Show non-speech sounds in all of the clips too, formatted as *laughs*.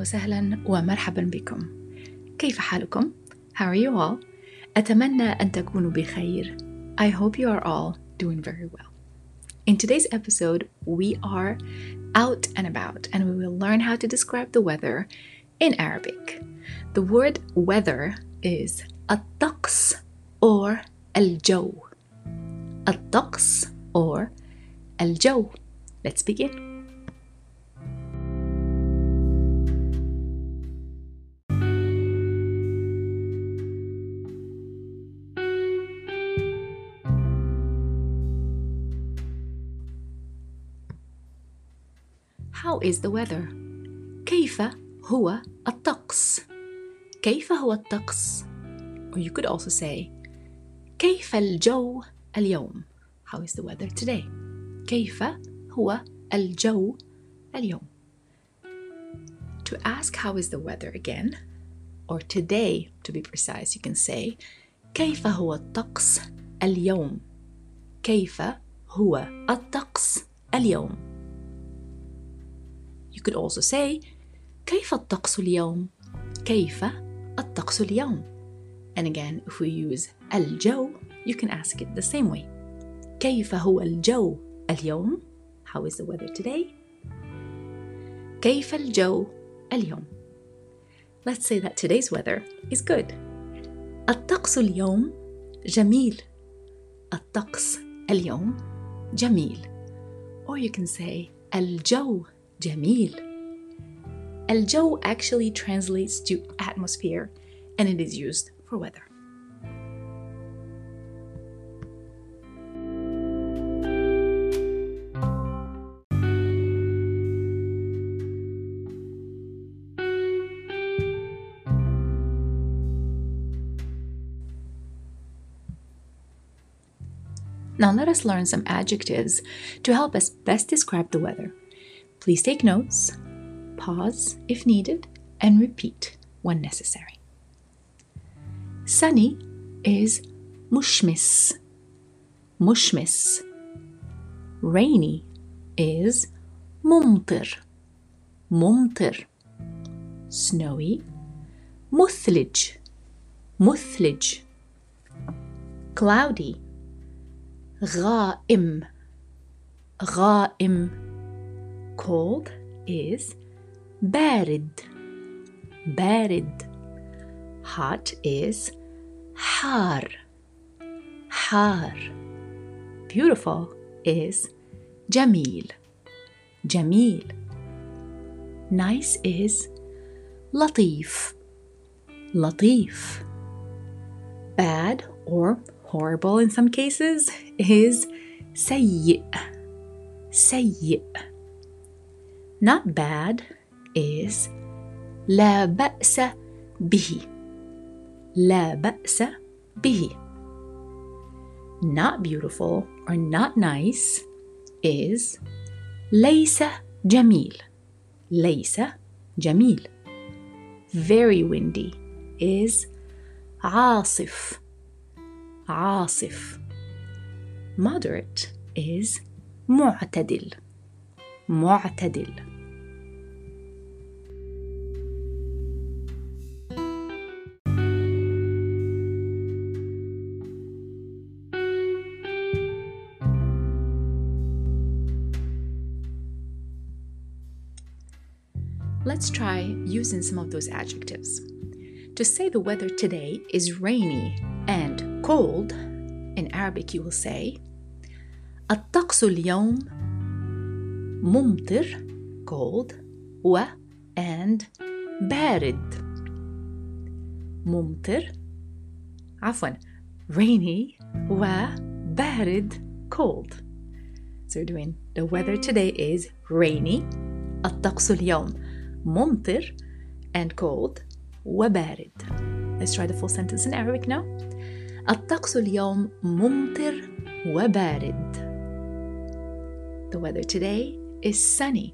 وسهلا ومرحبا بكم كيف حالكم؟ How are you all? أتمنى أن تكونوا بخير I hope you are all doing very well In today's episode, we are out and about and we will learn how to describe the weather in Arabic. The word weather is الطقس or الجو. الطقس or الجو. Let's begin. is the weather? كيف هو الطقس? كيف هو الطقس? Or you could also say كيف الجو اليوم? How is the weather today? كيف هو الجو اليوم? To ask how is the weather again, or today to be precise, you can say كيف هو الطقس اليوم؟ كيف هو الطقس اليوم؟ You could also say كيف الطقس اليوم؟ كيف الطقس اليوم؟ And again, if we use الجو, you can ask it the same way. كيف هو الجو اليوم؟ How is the weather today? كيف الجو اليوم؟ Let's say that today's weather is good. الطقس اليوم جميل. الطقس اليوم جميل. Or you can say الجو جميل. الجو actually translates to atmosphere and it is used for weather. Now let us learn some adjectives to help us best describe the weather. Please take notes, pause if needed, and repeat when necessary. Sunny is mushmis. Mushmis. Rainy is mumtir. Mumtir. Snowy. Muthlij. Muthlij. Cloudy. غائم. غائم cold is بارد بارد hot is حار حار beautiful is جميل جميل nice is لطيف لطيف bad or horrible in some cases is سيء سيء not bad is لا بأس به لا بأس به not beautiful or not nice is ليس جميل ليس جميل very windy is عاصف عاصف moderate is معتدل معتدل Let's try using some of those adjectives. To say the weather today is rainy and cold, in Arabic you will say الطقس اليوم ممطر cold و and بارد ممطر عفوا rainy و بارد cold So we're doing the weather today is rainy الطقس اليوم ممطر and cold وبارد. Let's try the full sentence in Arabic now. الطقس اليوم ممطر وبارد. The weather today is sunny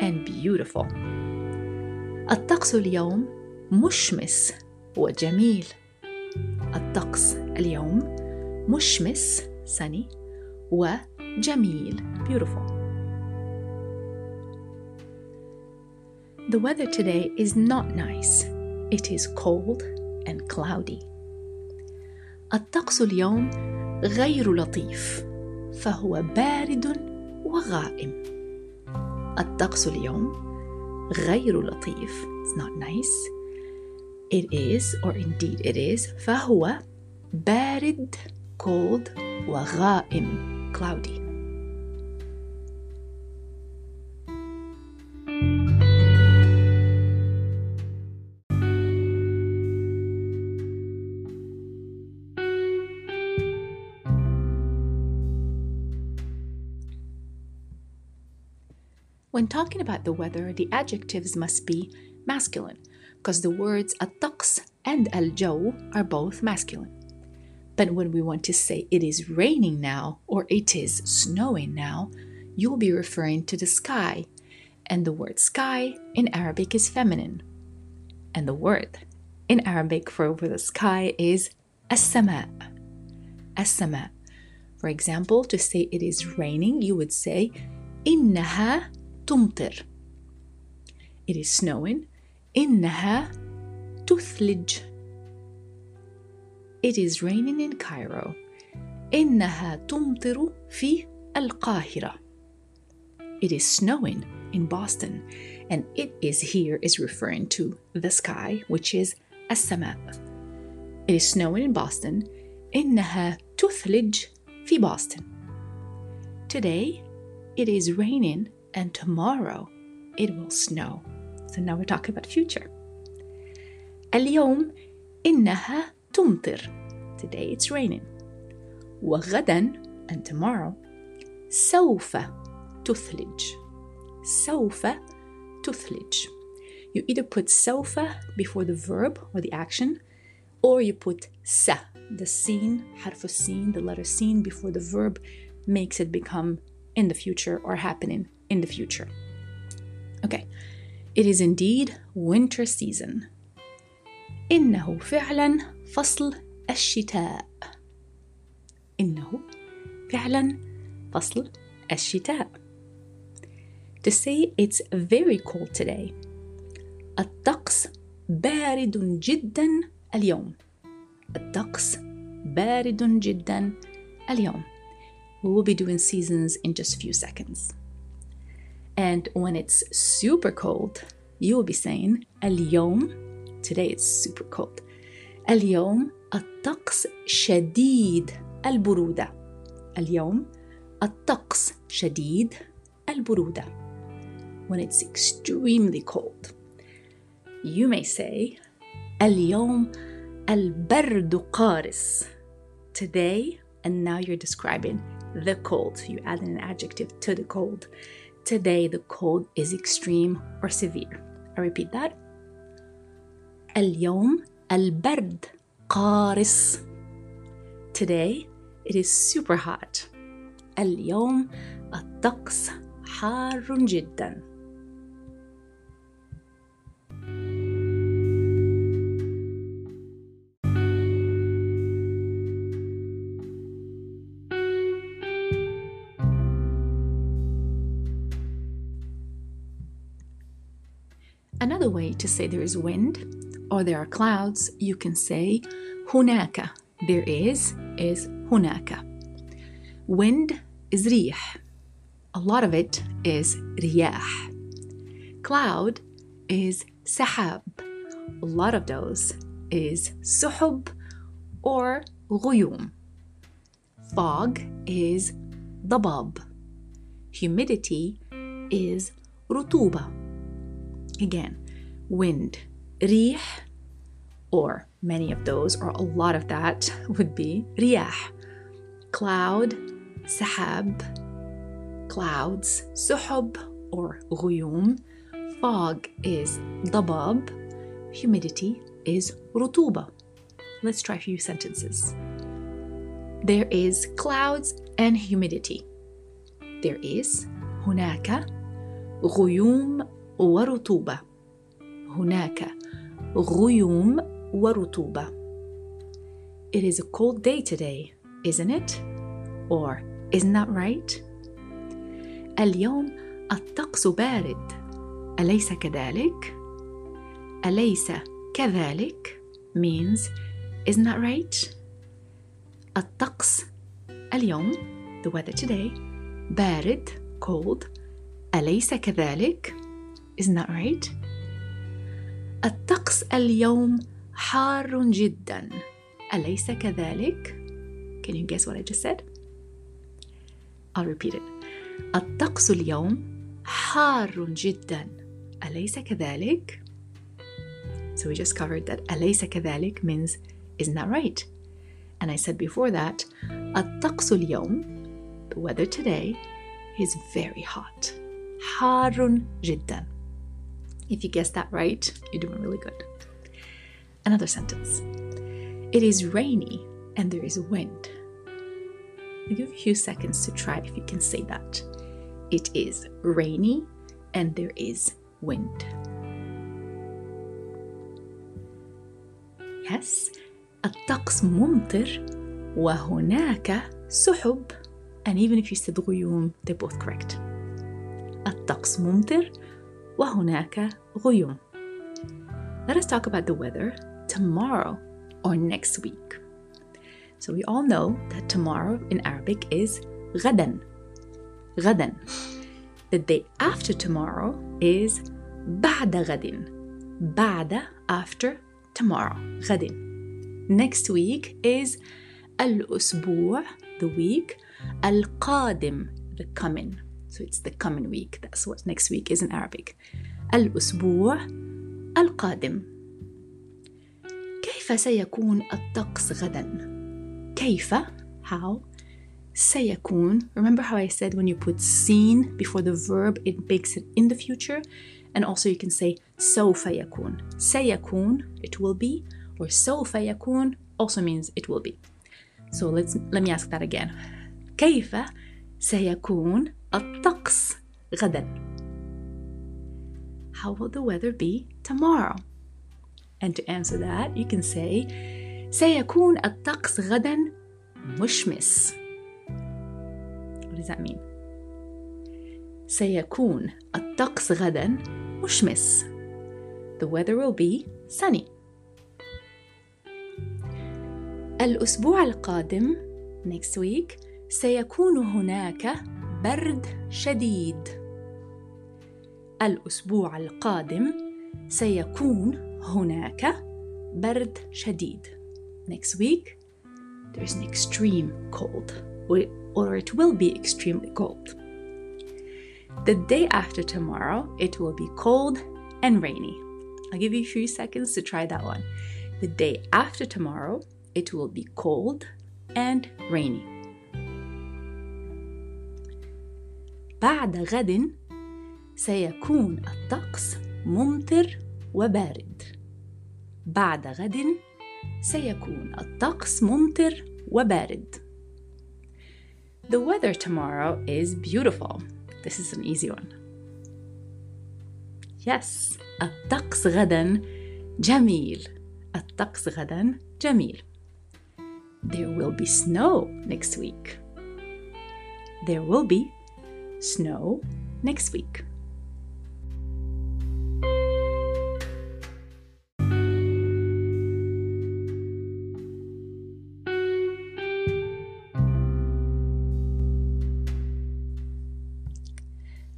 and beautiful. الطقس اليوم مشمس وجميل. الطقس اليوم مشمس sunny وجميل beautiful. The weather today is not nice. It is cold and cloudy. الطقس اليوم غير لطيف فهو بارد وغائم الطقس اليوم غير لطيف It's not nice It is or indeed it is فهو بارد cold وغائم cloudy When talking about the weather, the adjectives must be masculine because the words الطقس and الجو are both masculine. But when we want to say it is raining now or it is snowing now, you will be referring to the sky. And the word sky in Arabic is feminine. And the word in Arabic for over the sky is as-sama. As-sama. For example, to say it is raining, you would say إنها تمطر. It is snowing. إنها تثلج. It is raining in Cairo. إنها تمطر في القاهرة. It is snowing in Boston, and it is here is referring to the sky, which is السماء. It is snowing in Boston. إنها تثلج في Boston. Today, it is raining, and tomorrow it will snow. So now we're talking about future. اليوم إنها تمطر. Today it's raining. وغدا and tomorrow سوف تثلج. سوف تثلج. You either put سوف before the verb or the action, or you put س, the scene, حرف السين, the letter seen before the verb makes it become in the future or happening in the future. Okay, it is indeed winter season. إنه فعلا فصل الشتاء. إنه فعلا فصل الشتاء. To say it's very cold today. الطقس بارد جدا اليوم. الطقس بارد جدا اليوم. We will be doing seasons in just a few seconds. And when it's super cold, you will be saying اليوم today it's super cold اليوم الطقس شديد البرودة اليوم الطقس شديد البرودة when it's extremely cold you may say اليوم البرد قارس today and now you're describing the cold you add an adjective to the cold today the cold is extreme or severe I repeat that اليوم البرد قارس Today it is super hot اليوم الطقس حار جدا Another way to say there is wind or there are clouds, you can say hunaka. There is is hunaka. Wind is riyah. A lot of it is riyah. Cloud is sahab. A lot of those is suhub or ghuyum. Fog is dabab. Humidity is rutuba. Again, wind, ريح, or many of those, or a lot of that *laughs* would be رياح. Cloud, سحاب, clouds, سحب, or غيوم. Fog is ضباب. Humidity is رطوبة. Let's try a few sentences. There is clouds and humidity. There is هناك غيوم ورطوبة. هناك غيوم ورطوبة. It is a cold day today, isn't it? Or isn't that right? اليوم الطقس بارد. أليس كذلك أليس كذلك means isn't that right الطقس اليوم the weather today بارد cold أليس كذلك isn't that right الطقس اليوم حار جدا أليس كذلك can you guess what I just said I'll repeat it الطقس اليوم حار جدا أليس كذلك So we just covered that أليس كذلك means isn't that right and I said before that الطقس اليوم the weather today is very hot حار جدا If you guessed that right, you're doing really good. Another sentence. It is rainy and there is wind. I'll give you a few seconds to try if you can say that. It is rainy and there is wind. Yes, الطقس ممطر وهناك سحب. And even if you said غيوم, they're both correct. الطقس ممطر وهناك غيوم. Let us talk about the weather tomorrow or next week. So we all know that tomorrow in Arabic is غدا. غدا. The day after tomorrow is بعد غد. بعد after tomorrow. غد. Next week is الأسبوع the week القادم the coming so it's the coming week that's what next week is in Arabic الأسبوع القادم كيف سيكون الطقس غدا كيف how سيكون remember how I said when you put seen before the verb it makes it in the future and also you can say سوف يكون سيكون it will be or سوف يكون also means it will be so let's let me ask that again كيف سيكون الطقس غدا How will the weather be tomorrow? And to answer that, you can say سيكون الطقس غدا مشمس. What does that mean? سيكون الطقس غدا مشمس. The weather will be sunny. الأسبوع القادم next week سيكون هناك برد شديد. الأسبوع القادم سيكون هناك برد شديد. Next week there's an extreme cold or it will be extremely cold. The day after tomorrow it will be cold and rainy. I'll give you a few seconds to try that one. The day after tomorrow it will be cold and rainy. بعد غد سيكون الطقس ممطر وبارد. بعد غد سيكون الطقس ممطر وبارد. The weather tomorrow is beautiful. This is an easy one. Yes, الطقس غدا جميل. الطقس غدا جميل. There will be snow next week. There will be snow next week.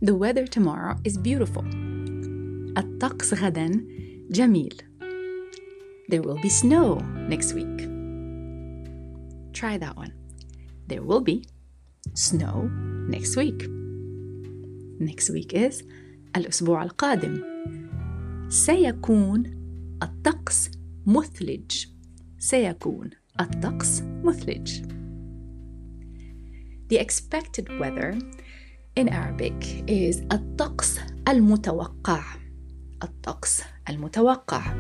The weather tomorrow is beautiful. الطقس غدا جميل. There will be snow next week. Try that one. There will be snow next week. Next week is الأسبوع القادم. سيكون الطقس مثلج. سيكون الطقس مثلج. The expected weather in Arabic is الطقس المتوقع. الطقس المتوقع.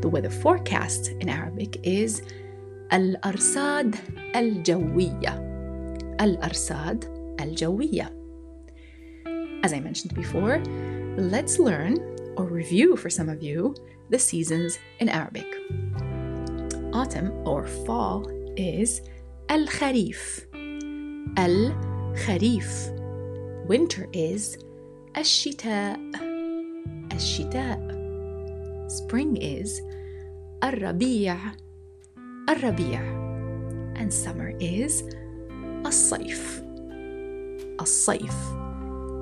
The weather forecast in Arabic is الأرصاد الجوية. الأرصاد الجوية. As I mentioned before, let's learn or review for some of you the seasons in Arabic. Autumn or fall is Al Kharif. Al Kharif. Winter is Ashita. Ashita. Spring is Arabiya. Arabiya. And summer is al saif, al saif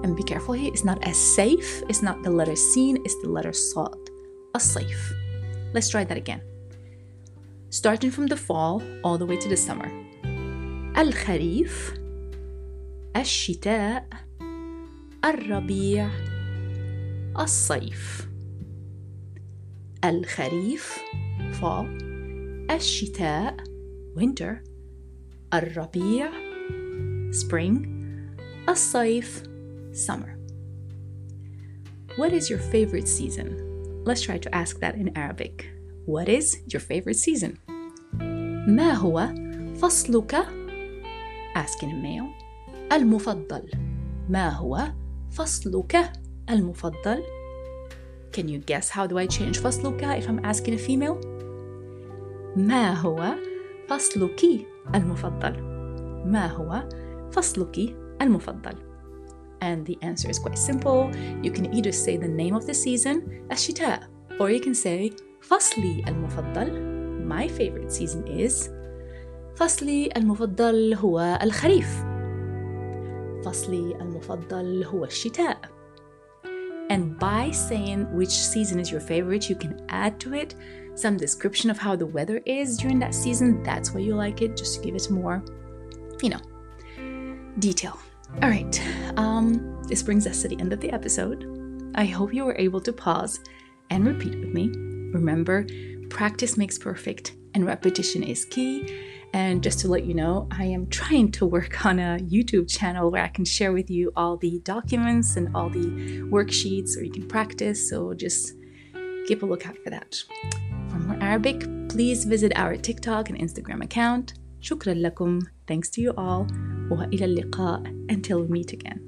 and be careful here it's not as safe it's not the letter sin it's the letter صاد الصيف let's try that again starting from the fall all the way to the summer الخريف الشتاء الربيع الصيف الخريف fall الشتاء winter الربيع spring الصيف summer what is your favorite season let's try to ask that in arabic what is your favorite season ما هو فصلك asking a male المفضل ما هو فصلك المفضل Can you guess how do I change فصلك if I'm asking a female? ما هو فصلك المفضل؟ ما هو فصلك المفضل؟ And the answer is quite simple. You can either say the name of the season, الشتاء, or you can say فصلي المفضل. My favorite season is فصلي المفضل هو الخريف. فصلي المفضل هو الشتاء. And by saying which season is your favorite, you can add to it some description of how the weather is during that season. That's why you like it, just to give it more, you know, detail. All right, um, this brings us to the end of the episode. I hope you were able to pause and repeat with me. Remember, practice makes perfect, and repetition is key. And just to let you know, I am trying to work on a YouTube channel where I can share with you all the documents and all the worksheets where you can practice. So just keep a lookout for that. For more Arabic, please visit our TikTok and Instagram account. Shukran lakum. Thanks to you all. وإلى اللقاء until we meet again.